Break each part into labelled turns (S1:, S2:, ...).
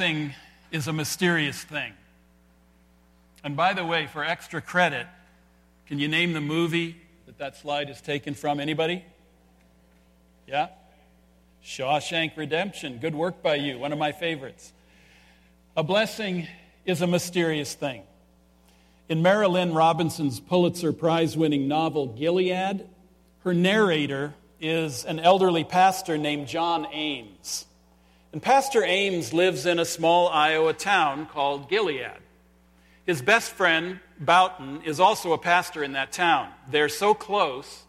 S1: blessing is a mysterious thing. And by the way, for extra credit, can you name the movie that that slide is taken from? Anybody? Yeah? Shawshank Redemption. Good work by you. One of my favorites. A blessing is a mysterious thing. In Marilynne Robinson's Pulitzer Prize winning novel Gilead, her narrator is an elderly pastor named John Ames. And Pastor Ames lives in a small Iowa town called Gilead. His best friend, Boughton, is also a pastor in that town. They're so close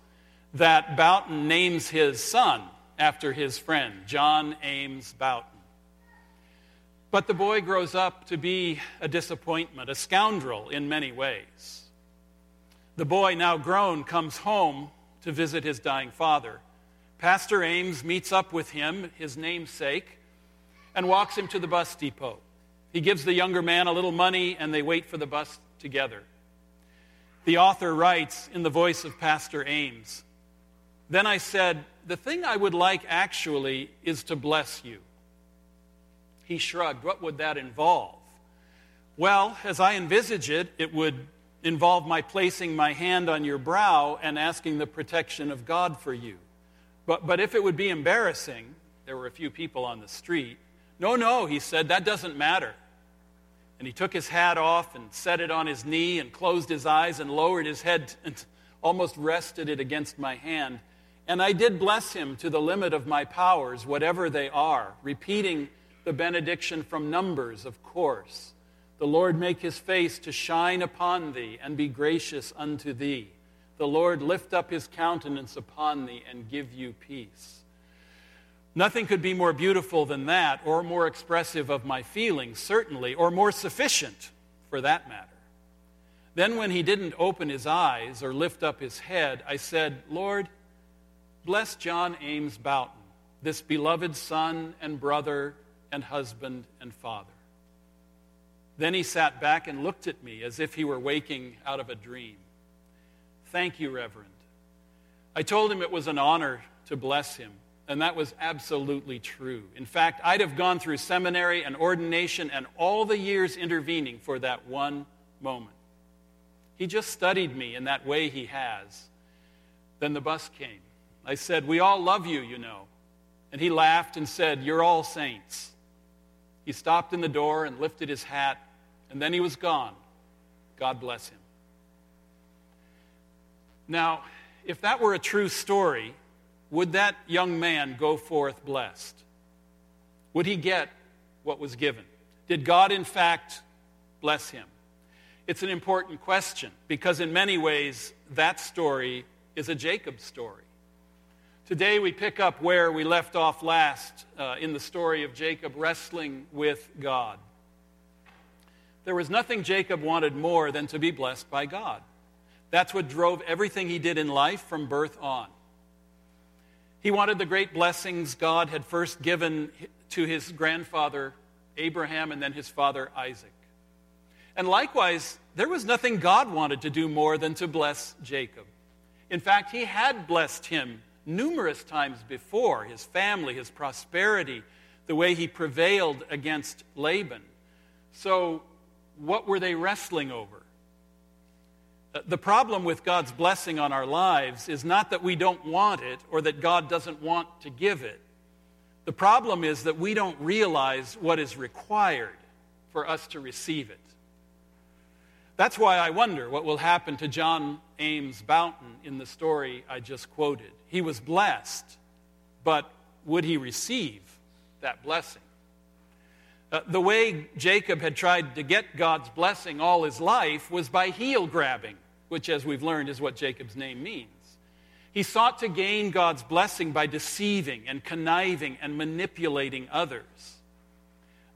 S1: that Boughton names his son after his friend, John Ames Boughton. But the boy grows up to be a disappointment, a scoundrel in many ways. The boy, now grown, comes home to visit his dying father. Pastor Ames meets up with him, his namesake, and walks him to the bus depot. He gives the younger man a little money, and they wait for the bus together. The author writes in the voice of Pastor Ames Then I said, The thing I would like actually is to bless you. He shrugged. What would that involve? Well, as I envisage it, it would involve my placing my hand on your brow and asking the protection of God for you. But, but if it would be embarrassing, there were a few people on the street. No, no, he said, that doesn't matter. And he took his hat off and set it on his knee and closed his eyes and lowered his head and almost rested it against my hand. And I did bless him to the limit of my powers, whatever they are, repeating the benediction from Numbers, of course. The Lord make his face to shine upon thee and be gracious unto thee. The Lord lift up his countenance upon thee and give you peace. Nothing could be more beautiful than that, or more expressive of my feelings, certainly, or more sufficient for that matter. Then, when he didn't open his eyes or lift up his head, I said, Lord, bless John Ames Boughton, this beloved son and brother and husband and father. Then he sat back and looked at me as if he were waking out of a dream. Thank you, Reverend. I told him it was an honor to bless him, and that was absolutely true. In fact, I'd have gone through seminary and ordination and all the years intervening for that one moment. He just studied me in that way he has. Then the bus came. I said, We all love you, you know. And he laughed and said, You're all saints. He stopped in the door and lifted his hat, and then he was gone. God bless him. Now, if that were a true story, would that young man go forth blessed? Would he get what was given? Did God, in fact, bless him? It's an important question because, in many ways, that story is a Jacob story. Today, we pick up where we left off last uh, in the story of Jacob wrestling with God. There was nothing Jacob wanted more than to be blessed by God. That's what drove everything he did in life from birth on. He wanted the great blessings God had first given to his grandfather Abraham and then his father Isaac. And likewise, there was nothing God wanted to do more than to bless Jacob. In fact, he had blessed him numerous times before his family, his prosperity, the way he prevailed against Laban. So, what were they wrestling over? The problem with God's blessing on our lives is not that we don't want it or that God doesn't want to give it. The problem is that we don't realize what is required for us to receive it. That's why I wonder what will happen to John Ames Boughton in the story I just quoted. He was blessed, but would he receive that blessing? Uh, the way Jacob had tried to get God's blessing all his life was by heel grabbing, which, as we've learned, is what Jacob's name means. He sought to gain God's blessing by deceiving and conniving and manipulating others.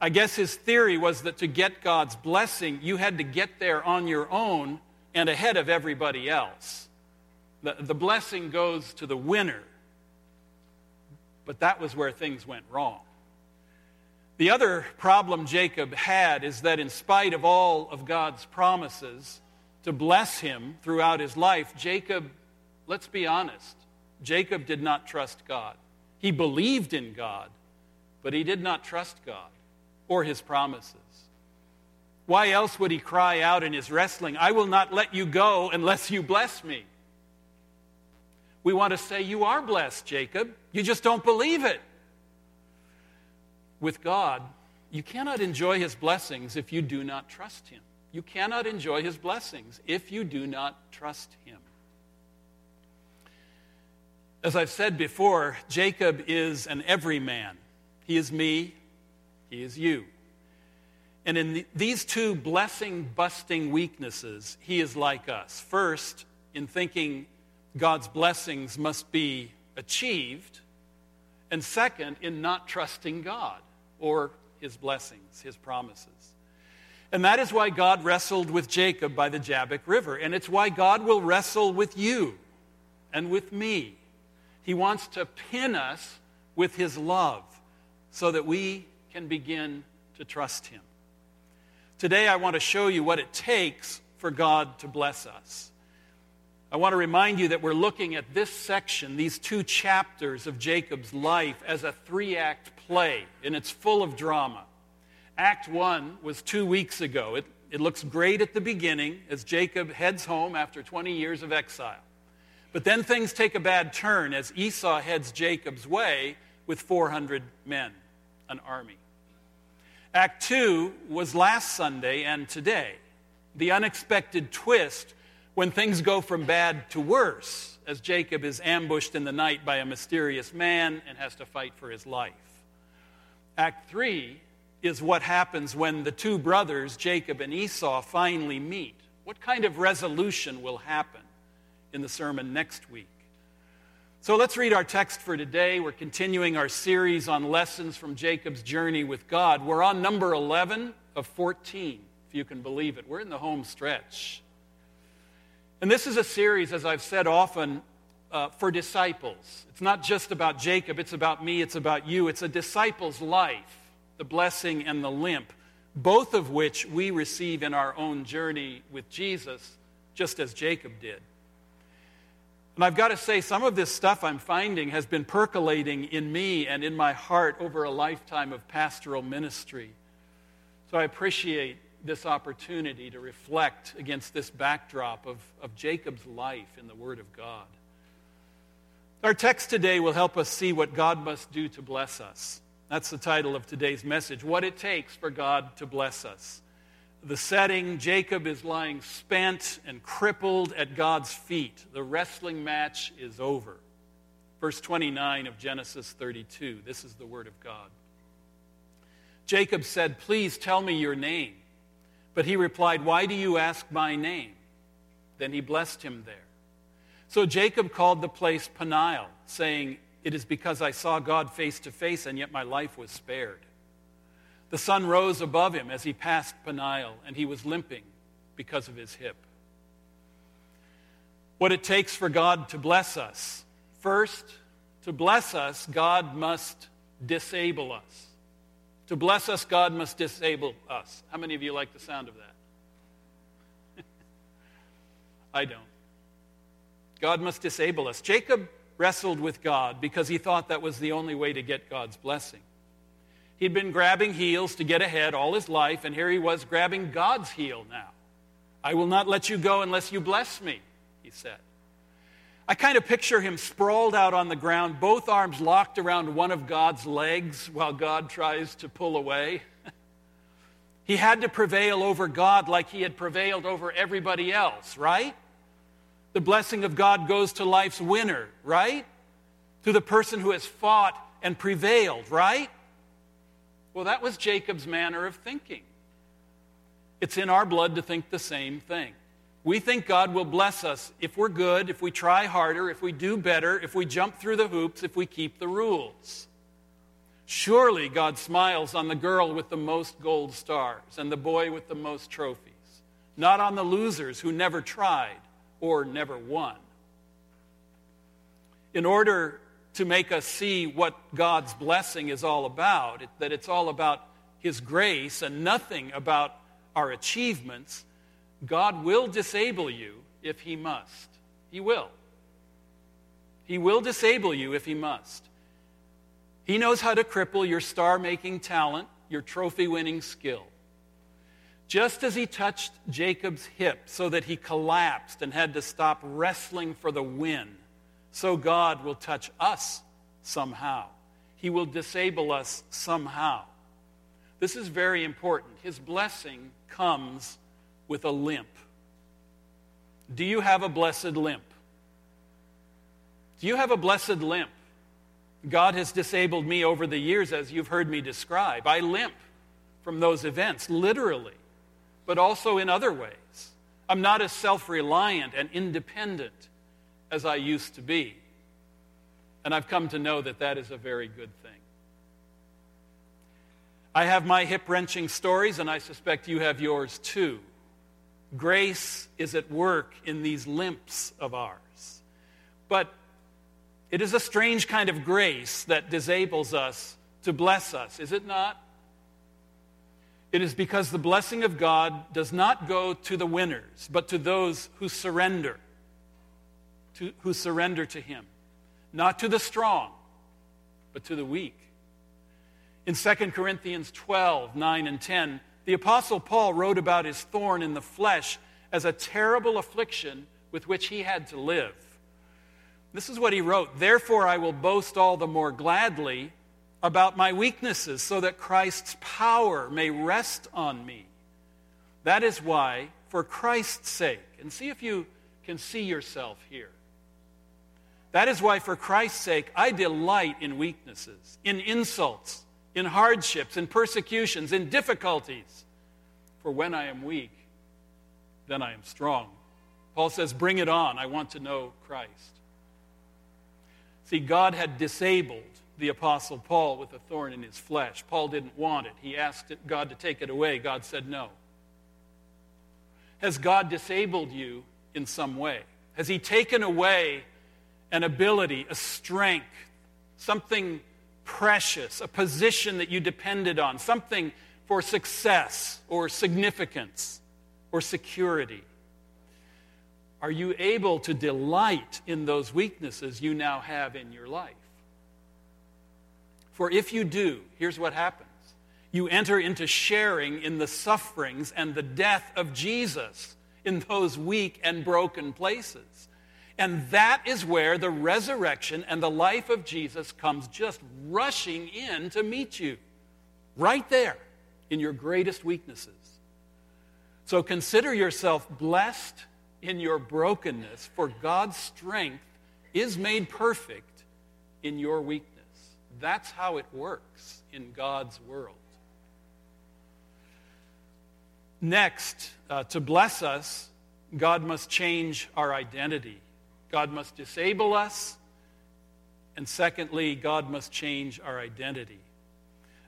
S1: I guess his theory was that to get God's blessing, you had to get there on your own and ahead of everybody else. The, the blessing goes to the winner. But that was where things went wrong. The other problem Jacob had is that, in spite of all of God's promises to bless him throughout his life, Jacob, let's be honest, Jacob did not trust God. He believed in God, but he did not trust God. or his promises. Why else would he cry out in his wrestling, I will not let you go unless you bless me? We want to say, You are blessed, Jacob. You just don't believe it. With God, you cannot enjoy his blessings if you do not trust him. You cannot enjoy his blessings if you do not trust him. As I've said before, Jacob is an everyman. He is me, he is you. And in the, these two blessing busting weaknesses, he is like us. First, in thinking God's blessings must be achieved, and second, in not trusting God or his blessings, his promises. And that is why God wrestled with Jacob by the Jabbok River, and it's why God will wrestle with you and with me. He wants to pin us with his love so that we can begin to trust him. Today, I want to show you what it takes for God to bless us. I want to remind you that we're looking at this section, these two chapters of Jacob's life, as a three act play, and it's full of drama. Act one was two weeks ago. It, it looks great at the beginning as Jacob heads home after 20 years of exile. But then things take a bad turn as Esau heads Jacob's way with 400 men, an army. Act two was last Sunday and today. The unexpected twist when things go from bad to worse as Jacob is ambushed in the night by a mysterious man and has to fight for his life. Act three is what happens when the two brothers, Jacob and Esau, finally meet. What kind of resolution will happen in the sermon next week? So let's read our text for today. We're continuing our series on lessons from Jacob's journey with God. We're on number 11 of 14, if you can believe it. We're in the home stretch. And this is a series, as I've said often, uh, for disciples. It's not just about Jacob, it's about me, it's about you. It's a disciple's life, the blessing and the limp, both of which we receive in our own journey with Jesus, just as Jacob did. And I've got to say, some of this stuff I'm finding has been percolating in me and in my heart over a lifetime of pastoral ministry. So I appreciate this opportunity to reflect against this backdrop of, of Jacob's life in the Word of God. Our text today will help us see what God must do to bless us. That's the title of today's message What It Takes for God to Bless Us the setting, Jacob is lying spent and crippled at God's feet. The wrestling match is over. Verse 29 of Genesis 32. This is the word of God. Jacob said, Please tell me your name. But he replied, Why do you ask my name? Then he blessed him there. So Jacob called the place Peniel, saying, It is because I saw God face to face, and yet my life was spared. The sun rose above him as he passed Peniel, and he was limping because of his hip. What it takes for God to bless us. First, to bless us, God must disable us. To bless us, God must disable us. How many of you like the sound of that? I don't. God must disable us. Jacob wrestled with God because he thought that was the only way to get God's blessing. He'd been grabbing heels to get ahead all his life, and here he was grabbing God's heel now. I will not let you go unless you bless me, he said. I kind of picture him sprawled out on the ground, both arms locked around one of God's legs while God tries to pull away. he had to prevail over God like he had prevailed over everybody else, right? The blessing of God goes to life's winner, right? To the person who has fought and prevailed, right? Well, that was Jacob's manner of thinking. It's in our blood to think the same thing. We think God will bless us if we're good, if we try harder, if we do better, if we jump through the hoops, if we keep the rules. Surely God smiles on the girl with the most gold stars and the boy with the most trophies, not on the losers who never tried or never won. In order to make us see what God's blessing is all about, that it's all about His grace and nothing about our achievements, God will disable you if He must. He will. He will disable you if He must. He knows how to cripple your star making talent your trophy winning skill. Just as he touched Jacob's hip so that he collapsed and had to stop wrestling for the win, so God will touch us somehow. He will disable us somehow. This is very important. His blessing comes with a limp. Do you have a blessed limp? Do you have a blessed limp? God has disabled me over the years, as you've heard me describe. I limp from those events, literally, but also in other ways. I'm not as self reliant and independent as I used to be. And I've come to know that that is a very good thing. I have my hip wrenching stories, and I suspect you have yours too. Grace is at work in these limps of ours. But it is a strange kind of grace that disables us to bless us, is it not? It is because the blessing of God does not go to the winners, but to those who surrender, to, who surrender to Him. Not to the strong, but to the weak. In 2 Corinthians 12, 9 and 10, the Apostle Paul wrote about his thorn in the flesh as a terrible affliction with which he had to live. This is what he wrote Therefore, I will boast all the more gladly about my weaknesses, so that Christ's power may rest on me. That is why, for Christ's sake, and see if you can see yourself here. That is why, for Christ's sake, I delight in weaknesses, in insults, in hardships, in persecutions, in difficulties. For when I am weak, then I am strong. Paul says, Bring it on. I want to know Christ. See, God had disabled the Apostle Paul with a thorn in his flesh. Paul didn't want it. He asked God to take it away. God said no. Has God disabled you in some way? Has He taken away an ability, a strength, something precious, a position that you depended on, something for success or significance or security? Are you able to delight in those weaknesses you now have in your life? For if you do, here's what happens you enter into sharing in the sufferings and the death of Jesus in those weak and broken places. And that is where the resurrection and the life of Jesus comes just rushing in to meet you. Right there in your greatest weaknesses. So consider yourself blessed in your brokenness, for God's strength is made perfect in your weakness. That's how it works in God's world. Next, uh, to bless us, God must change our identity. God must disable us. And secondly, God must change our identity.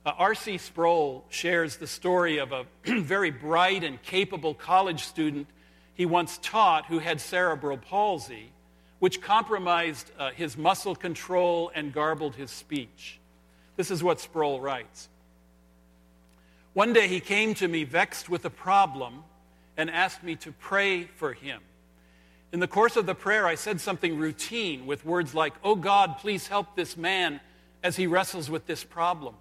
S1: Uh, R.C. Sproul shares the story of a very bright and capable college student he once taught who had cerebral palsy, which compromised uh, his muscle control and garbled his speech. This is what Sproul writes. One day he came to me vexed with a problem and asked me to pray for him. In the course of the prayer, I said something routine with words like, Oh God, please help this man as he wrestles with this problem.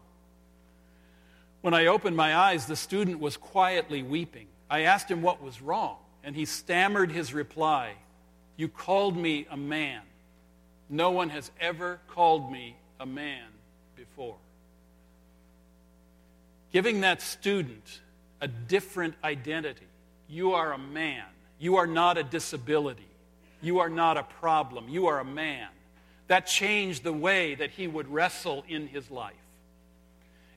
S1: When I opened my eyes, the student was quietly weeping. I asked him what was wrong and he stammered his reply You called me a man. No one has ever called me a man before. Giving that student a different identity. You are a man. You are not a disability. You are not a problem. You are a man. That changed the way that he would wrestle in his life.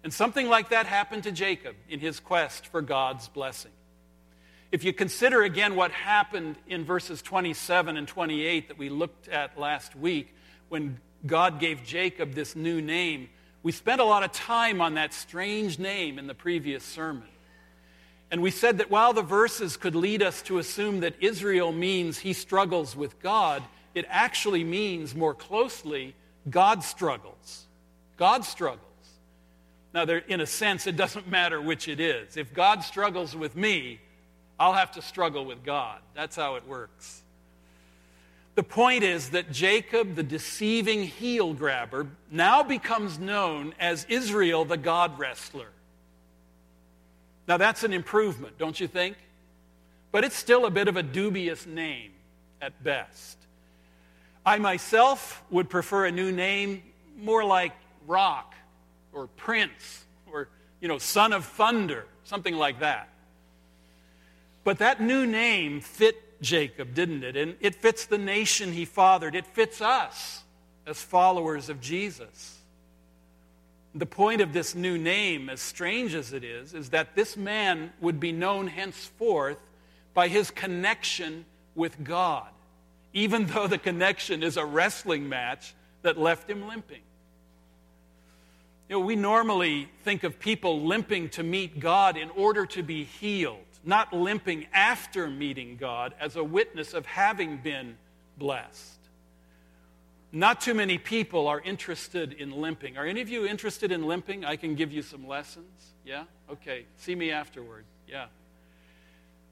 S1: And something like that happened to Jacob in his quest for God's blessing. If you consider again what happened in verses 27 and 28 that we looked at last week, when God gave Jacob this new name, we spent a lot of time on that strange name in the previous sermon. And we said that while the verses could lead us to assume that Israel means he struggles with God, it actually means more closely God struggles. God struggles. Now, there, in a sense, it doesn't matter which it is. If God struggles with me, I'll have to struggle with God. That's how it works. The point is that Jacob, the deceiving heel grabber, now becomes known as Israel, the God wrestler. Now, that's an improvement, don't you think? But it's still a bit of a dubious name at best. I myself would prefer a new name more like Rock or Prince or, you know, Son of Thunder, something like that. But that new name fit Jacob, didn't it? And it fits the nation he fathered, it fits us as followers of Jesus. The point of this new name, as strange as it is, is that this man would be known henceforth by his connection with God, even though the connection is a wrestling match that left him limping. You know, we normally think of people limping to meet God in order to be healed, not limping after meeting God as a witness of having been blessed. Not too many people are interested in limping. Are any of you interested in limping? I can give you some lessons. Yeah? Okay. See me afterward. Yeah.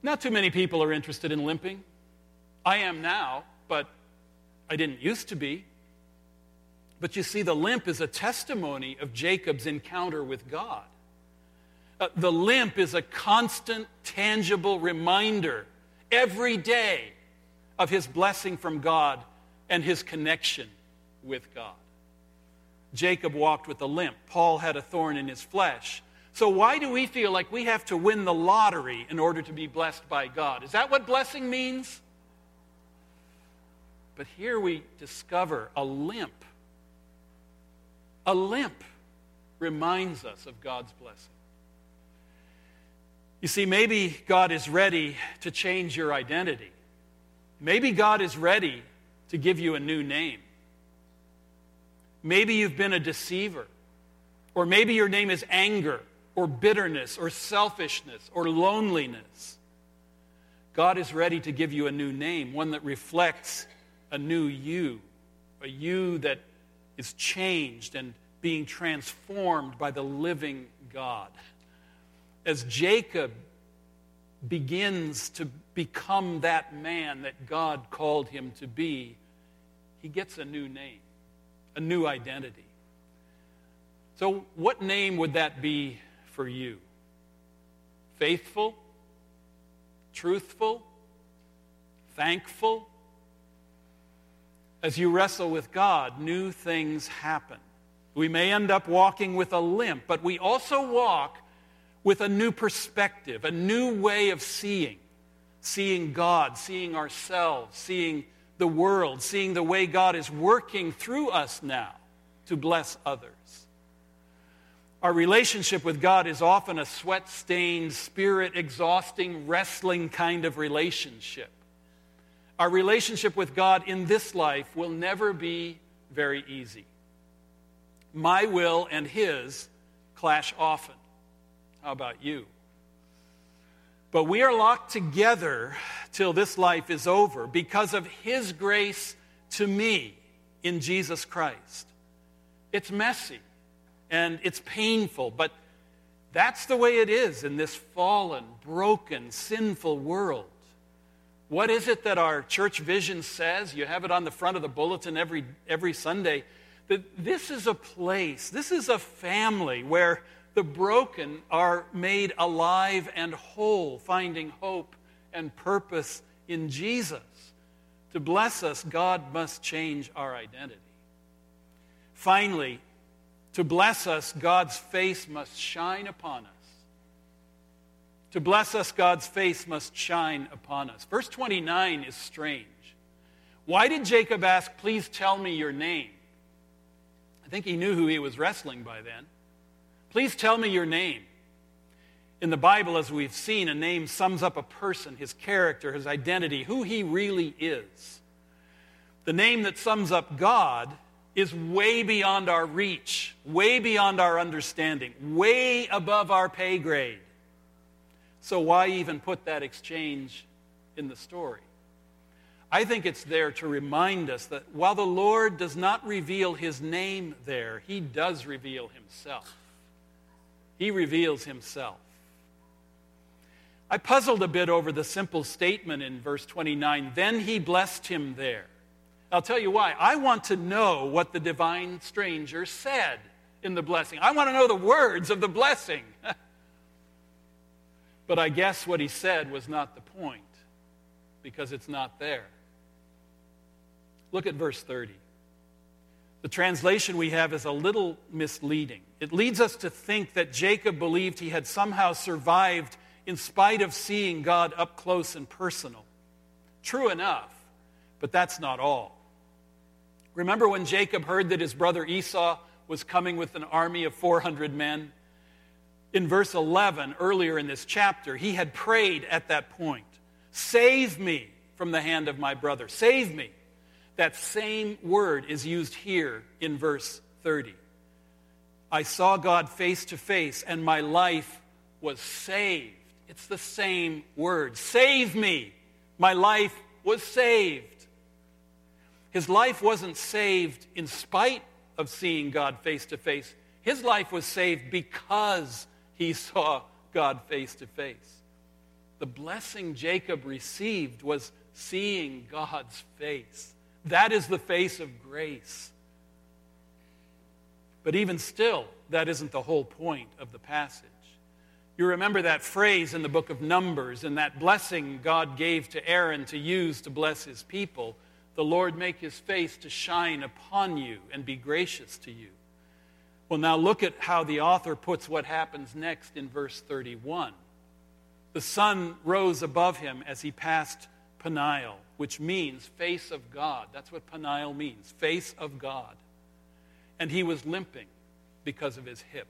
S1: Not too many people are interested in limping. I am now, but I didn't used to be. But you see, the limp is a testimony of Jacob's encounter with God. Uh, the limp is a constant, tangible reminder every day of his blessing from God and his connection with God. Jacob walked with a limp. Paul had a thorn in his flesh. So, why do we feel like we have to win the lottery in order to be blessed by God? Is that what blessing means? But here we discover a limp. A limp reminds us of God's blessing. You see, maybe God is ready to change your identity. Maybe God is ready to give you a new name. Maybe you've been a deceiver, or maybe your name is anger, or bitterness, or selfishness, or loneliness. God is ready to give you a new name, one that reflects a new you, a you that is changed and being transformed by the living God. As Jacob begins to become that man that God called him to be, he gets a new name, a new identity. So, what name would that be for you? Faithful? Truthful? Thankful? As you wrestle with God, new things happen. We may end up walking with a limp, but we also walk with a new perspective, a new way of seeing. Seeing God, seeing ourselves, seeing the world, seeing the way God is working through us now to bless others. Our relationship with God is often a sweat stained, spirit exhausting, wrestling kind of relationship. Our relationship with God in this life will never be very easy. My will and His clash often. How about you? But we are locked together till this life is over because of His grace to me in Jesus Christ. It's messy and it's painful, but that's the way it is in this fallen, broken, sinful world. What is it that our church vision says? You have it on the front of the bulletin every, every Sunday. That this is a place, this is a family where the broken are made alive and whole, finding hope and purpose in Jesus. To bless us, God must change our identity. Finally, to bless us, God's face must shine upon us. To bless us, God's face must shine upon us. Verse 29 is strange. Why did Jacob ask, Please tell me your name? I think he knew who he was wrestling by then. Please tell me your name. In the Bible, as we've seen, a name sums up a person, his character, his identity, who he really is. The name that sums up God is way beyond our reach, way beyond our understanding, way above our pay grade. So, why even put that exchange in the story? I think it's there to remind us that while the Lord does not reveal his name there, he does reveal himself. He reveals himself. I puzzled a bit over the simple statement in verse 29 then he blessed him there. I'll tell you why. I want to know what the divine stranger said in the blessing. I want to know the words of the blessing. But I guess what he said was not the point because it's not there. Look at verse 30. The translation we have is a little misleading. It leads us to think that Jacob believed he had somehow survived in spite of seeing God up close and personal. True enough, but that's not all. Remember when Jacob heard that his brother Esau was coming with an army of 400 men? In verse 11, earlier in this chapter, he had prayed at that point Save me from the hand of my brother. Save me. That same word is used here in verse 30. I saw God face to face, and my life was saved. It's the same word. Save me. My life was saved. His life wasn't saved in spite of seeing God face to face. His life was saved because he saw God face to face. The blessing Jacob received was seeing God's face. That is the face of grace. But even still, that isn't the whole point of the passage. You remember that phrase in the book of Numbers and that blessing God gave to Aaron to use to bless his people the Lord make his face to shine upon you and be gracious to you. Well, now look at how the author puts what happens next in verse 31. The sun rose above him as he passed Peniel, which means face of God. That's what Peniel means, face of God. And he was limping because of his hip.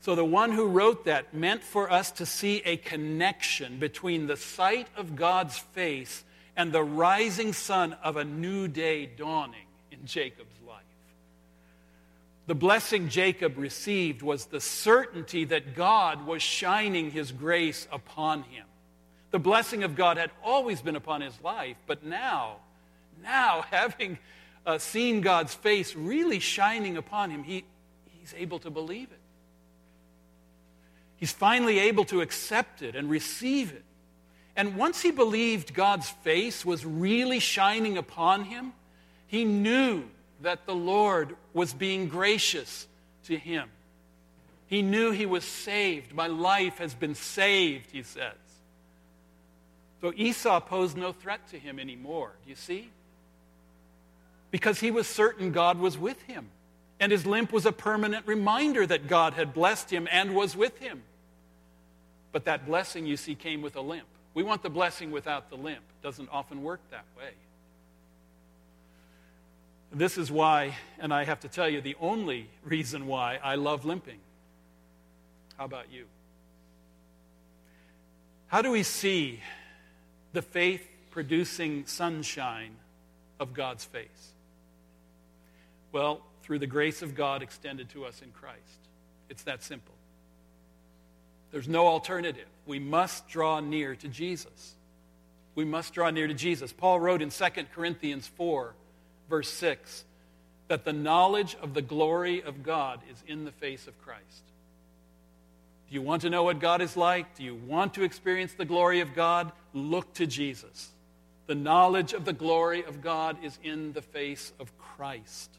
S1: So the one who wrote that meant for us to see a connection between the sight of God's face and the rising sun of a new day dawning in Jacob's life. the blessing Jacob received was the certainty that God was shining his grace upon him. The blessing of God had always been upon his life, but now, now, having uh, seen God's face really shining upon him, he, he's able to believe it. He's finally able to accept it and receive it. And once he believed God's face was really shining upon him, he knew that the Lord was being gracious to him. He knew he was saved. My life has been saved, he says. So Esau posed no threat to him anymore. Do you see? Because he was certain God was with him. And his limp was a permanent reminder that God had blessed him and was with him. But that blessing, you see, came with a limp. We want the blessing without the limp. It doesn't often work that way. This is why, and I have to tell you, the only reason why I love limping. How about you? How do we see the faith producing sunshine of God's face? Well, through the grace of God extended to us in Christ. It's that simple. There's no alternative. We must draw near to Jesus. We must draw near to Jesus. Paul wrote in 2 Corinthians 4 verse 6, that the knowledge of the glory of God is in the face of Christ. Do you want to know what God is like? Do you want to experience the glory of God? Look to Jesus. The knowledge of the glory of God is in the face of Christ.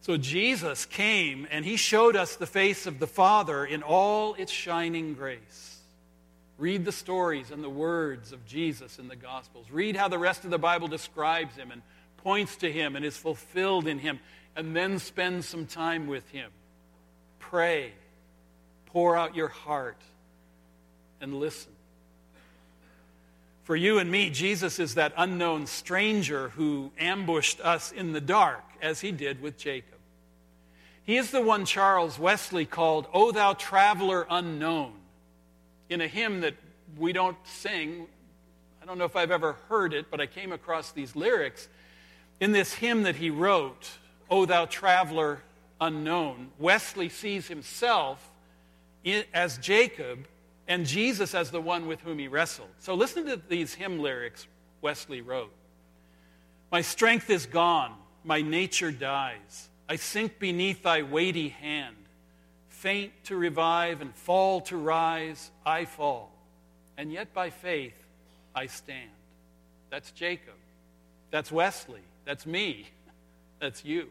S1: So Jesus came and he showed us the face of the Father in all its shining grace. Read the stories and the words of Jesus in the Gospels. Read how the rest of the Bible describes him and points to Him and is fulfilled in Him, and then spend some time with Him. Pray, pour out your heart, and listen. For you and me, Jesus is that unknown stranger who ambushed us in the dark, as he did with Jacob. He is the one Charles Wesley called, O thou traveler unknown, in a hymn that we don't sing. I don't know if I've ever heard it, but I came across these lyrics. In this hymn that he wrote, O Thou Traveler Unknown, Wesley sees himself as Jacob and Jesus as the one with whom he wrestled. So listen to these hymn lyrics Wesley wrote My strength is gone, my nature dies. I sink beneath thy weighty hand. Faint to revive and fall to rise, I fall. And yet by faith I stand. That's Jacob. That's Wesley. That's me. That's you.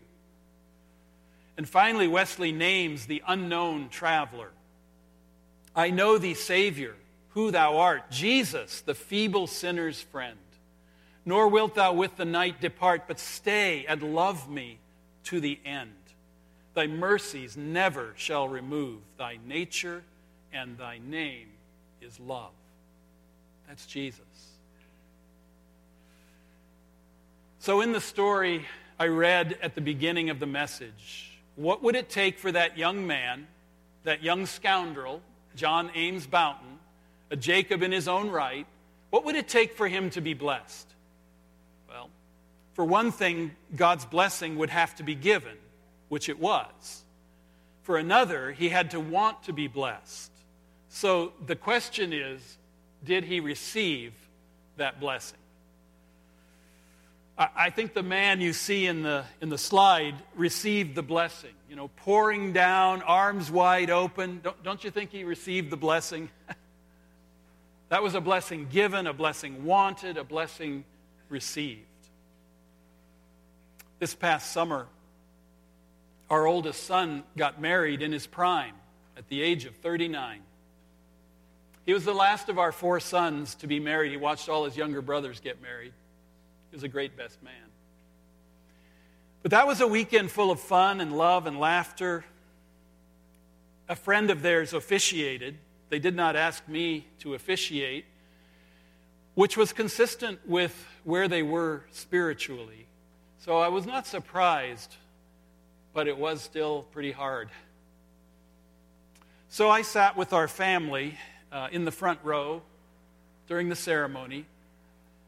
S1: And finally, Wesley names the unknown traveler. I know thee, Savior, who thou art, Jesus, the feeble sinner's friend. Nor wilt thou with the night depart, but stay and love me to the end. Thy mercies never shall remove. Thy nature and thy name is love. That's Jesus. So, in the story I read at the beginning of the message, what would it take for that young man, that young scoundrel, John Ames Boughton, a Jacob in his own right, what would it take for him to be blessed? Well, for one thing, God's blessing would have to be given, which it was. For another, he had to want to be blessed. So the question is did he receive that blessing? I think the man you see in the, in the slide received the blessing. You know, pouring down, arms wide open. Don't, don't you think he received the blessing? that was a blessing given, a blessing wanted, a blessing received. This past summer, our oldest son got married in his prime at the age of 39. He was the last of our four sons to be married. He watched all his younger brothers get married. He was a great best man. But that was a weekend full of fun and love and laughter. A friend of theirs officiated. They did not ask me to officiate, which was consistent with where they were spiritually. So I was not surprised, but it was still pretty hard. So I sat with our family uh, in the front row during the ceremony.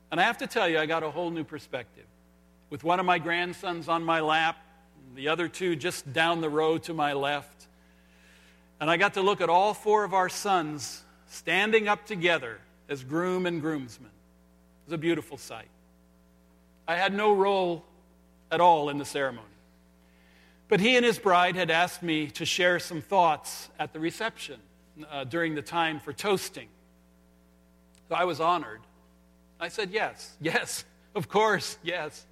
S1: And I have to tell you, I got a whole new perspective. With one of my grandsons on my lap, the other two just down the row to my left. And I got to look at all four of our sons standing up together as groom and groomsmen. It was a beautiful sight. I had no role at all in the ceremony. But he and his bride had asked me to share some thoughts at the reception uh, during the time for toasting. So I was honored. I said, Yes, yes, of course, yes.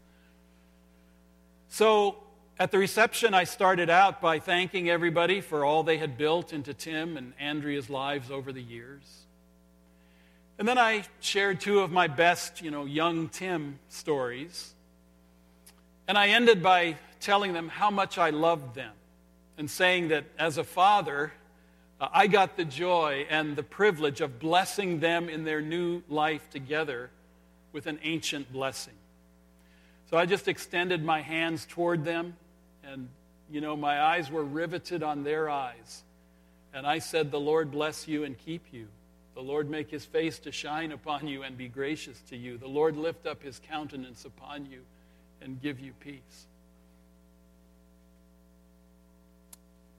S1: So at the reception, I started out by thanking everybody for all they had built into Tim and Andrea's lives over the years. And then I shared two of my best, you know, young Tim stories. And I ended by telling them how much I loved them and saying that as a father, uh, I got the joy and the privilege of blessing them in their new life together with an ancient blessing. So I just extended my hands toward them, and, you know, my eyes were riveted on their eyes. And I said, The Lord bless you and keep you. The Lord make his face to shine upon you and be gracious to you. The Lord lift up his countenance upon you and give you peace.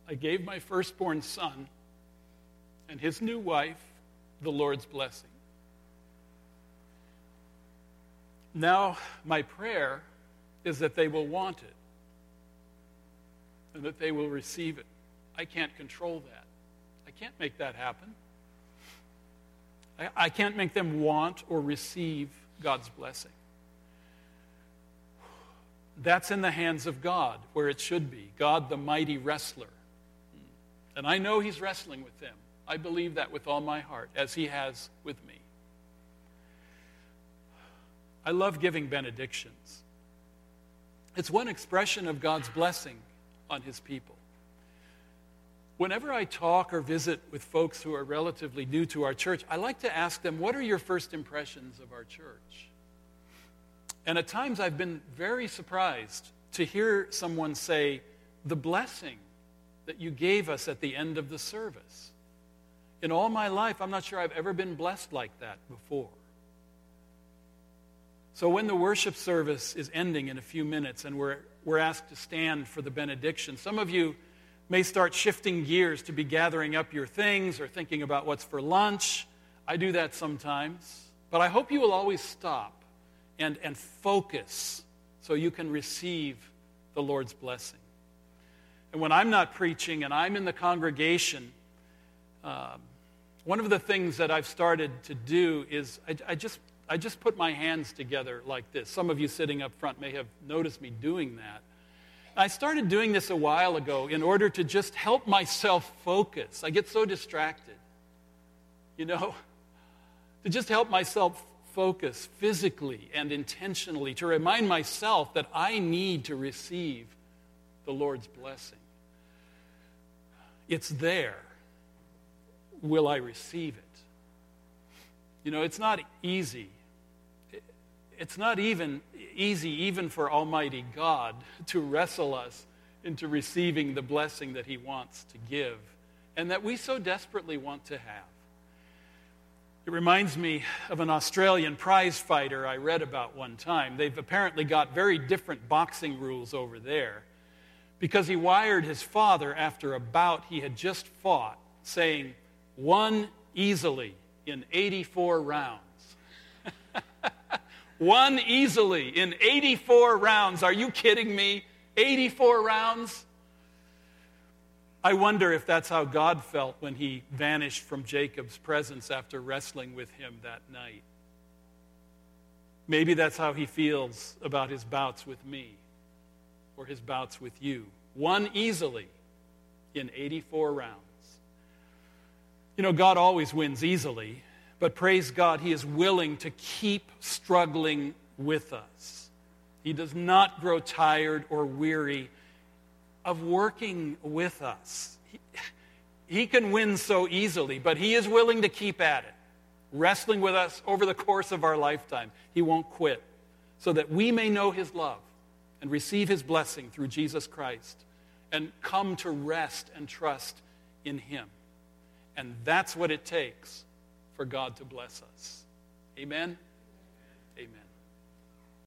S1: I gave my firstborn son and his new wife the Lord's blessing. Now, my prayer is that they will want it and that they will receive it. I can't control that. I can't make that happen. I, I can't make them want or receive God's blessing. That's in the hands of God, where it should be. God, the mighty wrestler. And I know He's wrestling with them. I believe that with all my heart, as He has with me. I love giving benedictions. It's one expression of God's blessing on His people. Whenever I talk or visit with folks who are relatively new to our church, I like to ask them, What are your first impressions of our church? And at times I've been very surprised to hear someone say, The blessing that you gave us at the end of the service. In all my life, I'm not sure I've ever been blessed like that before. So, when the worship service is ending in a few minutes and we're, we're asked to stand for the benediction, some of you may start shifting gears to be gathering up your things or thinking about what's for lunch. I do that sometimes. But I hope you will always stop and, and focus so you can receive the Lord's blessing. And when I'm not preaching and I'm in the congregation, um, one of the things that I've started to do is I, I, just, I just put my hands together like this. Some of you sitting up front may have noticed me doing that. I started doing this a while ago in order to just help myself focus. I get so distracted. you know, to just help myself focus physically and intentionally, to remind myself that I need to receive the Lord's blessing. It's there. Will I receive it? You know, it's not easy. It's not even easy, even for Almighty God, to wrestle us into receiving the blessing that He wants to give and that we so desperately want to have. It reminds me of an Australian prize fighter I read about one time. They've apparently got very different boxing rules over there because he wired his father after a bout he had just fought, saying, Won easily in 84 rounds. Won easily in 84 rounds. Are you kidding me? 84 rounds? I wonder if that's how God felt when he vanished from Jacob's presence after wrestling with him that night. Maybe that's how he feels about his bouts with me or his bouts with you. Won easily in 84 rounds. You know, God always wins easily, but praise God, He is willing to keep struggling with us. He does not grow tired or weary of working with us. He, he can win so easily, but He is willing to keep at it, wrestling with us over the course of our lifetime. He won't quit, so that we may know His love and receive His blessing through Jesus Christ and come to rest and trust in Him. And that's what it takes for God to bless us. Amen?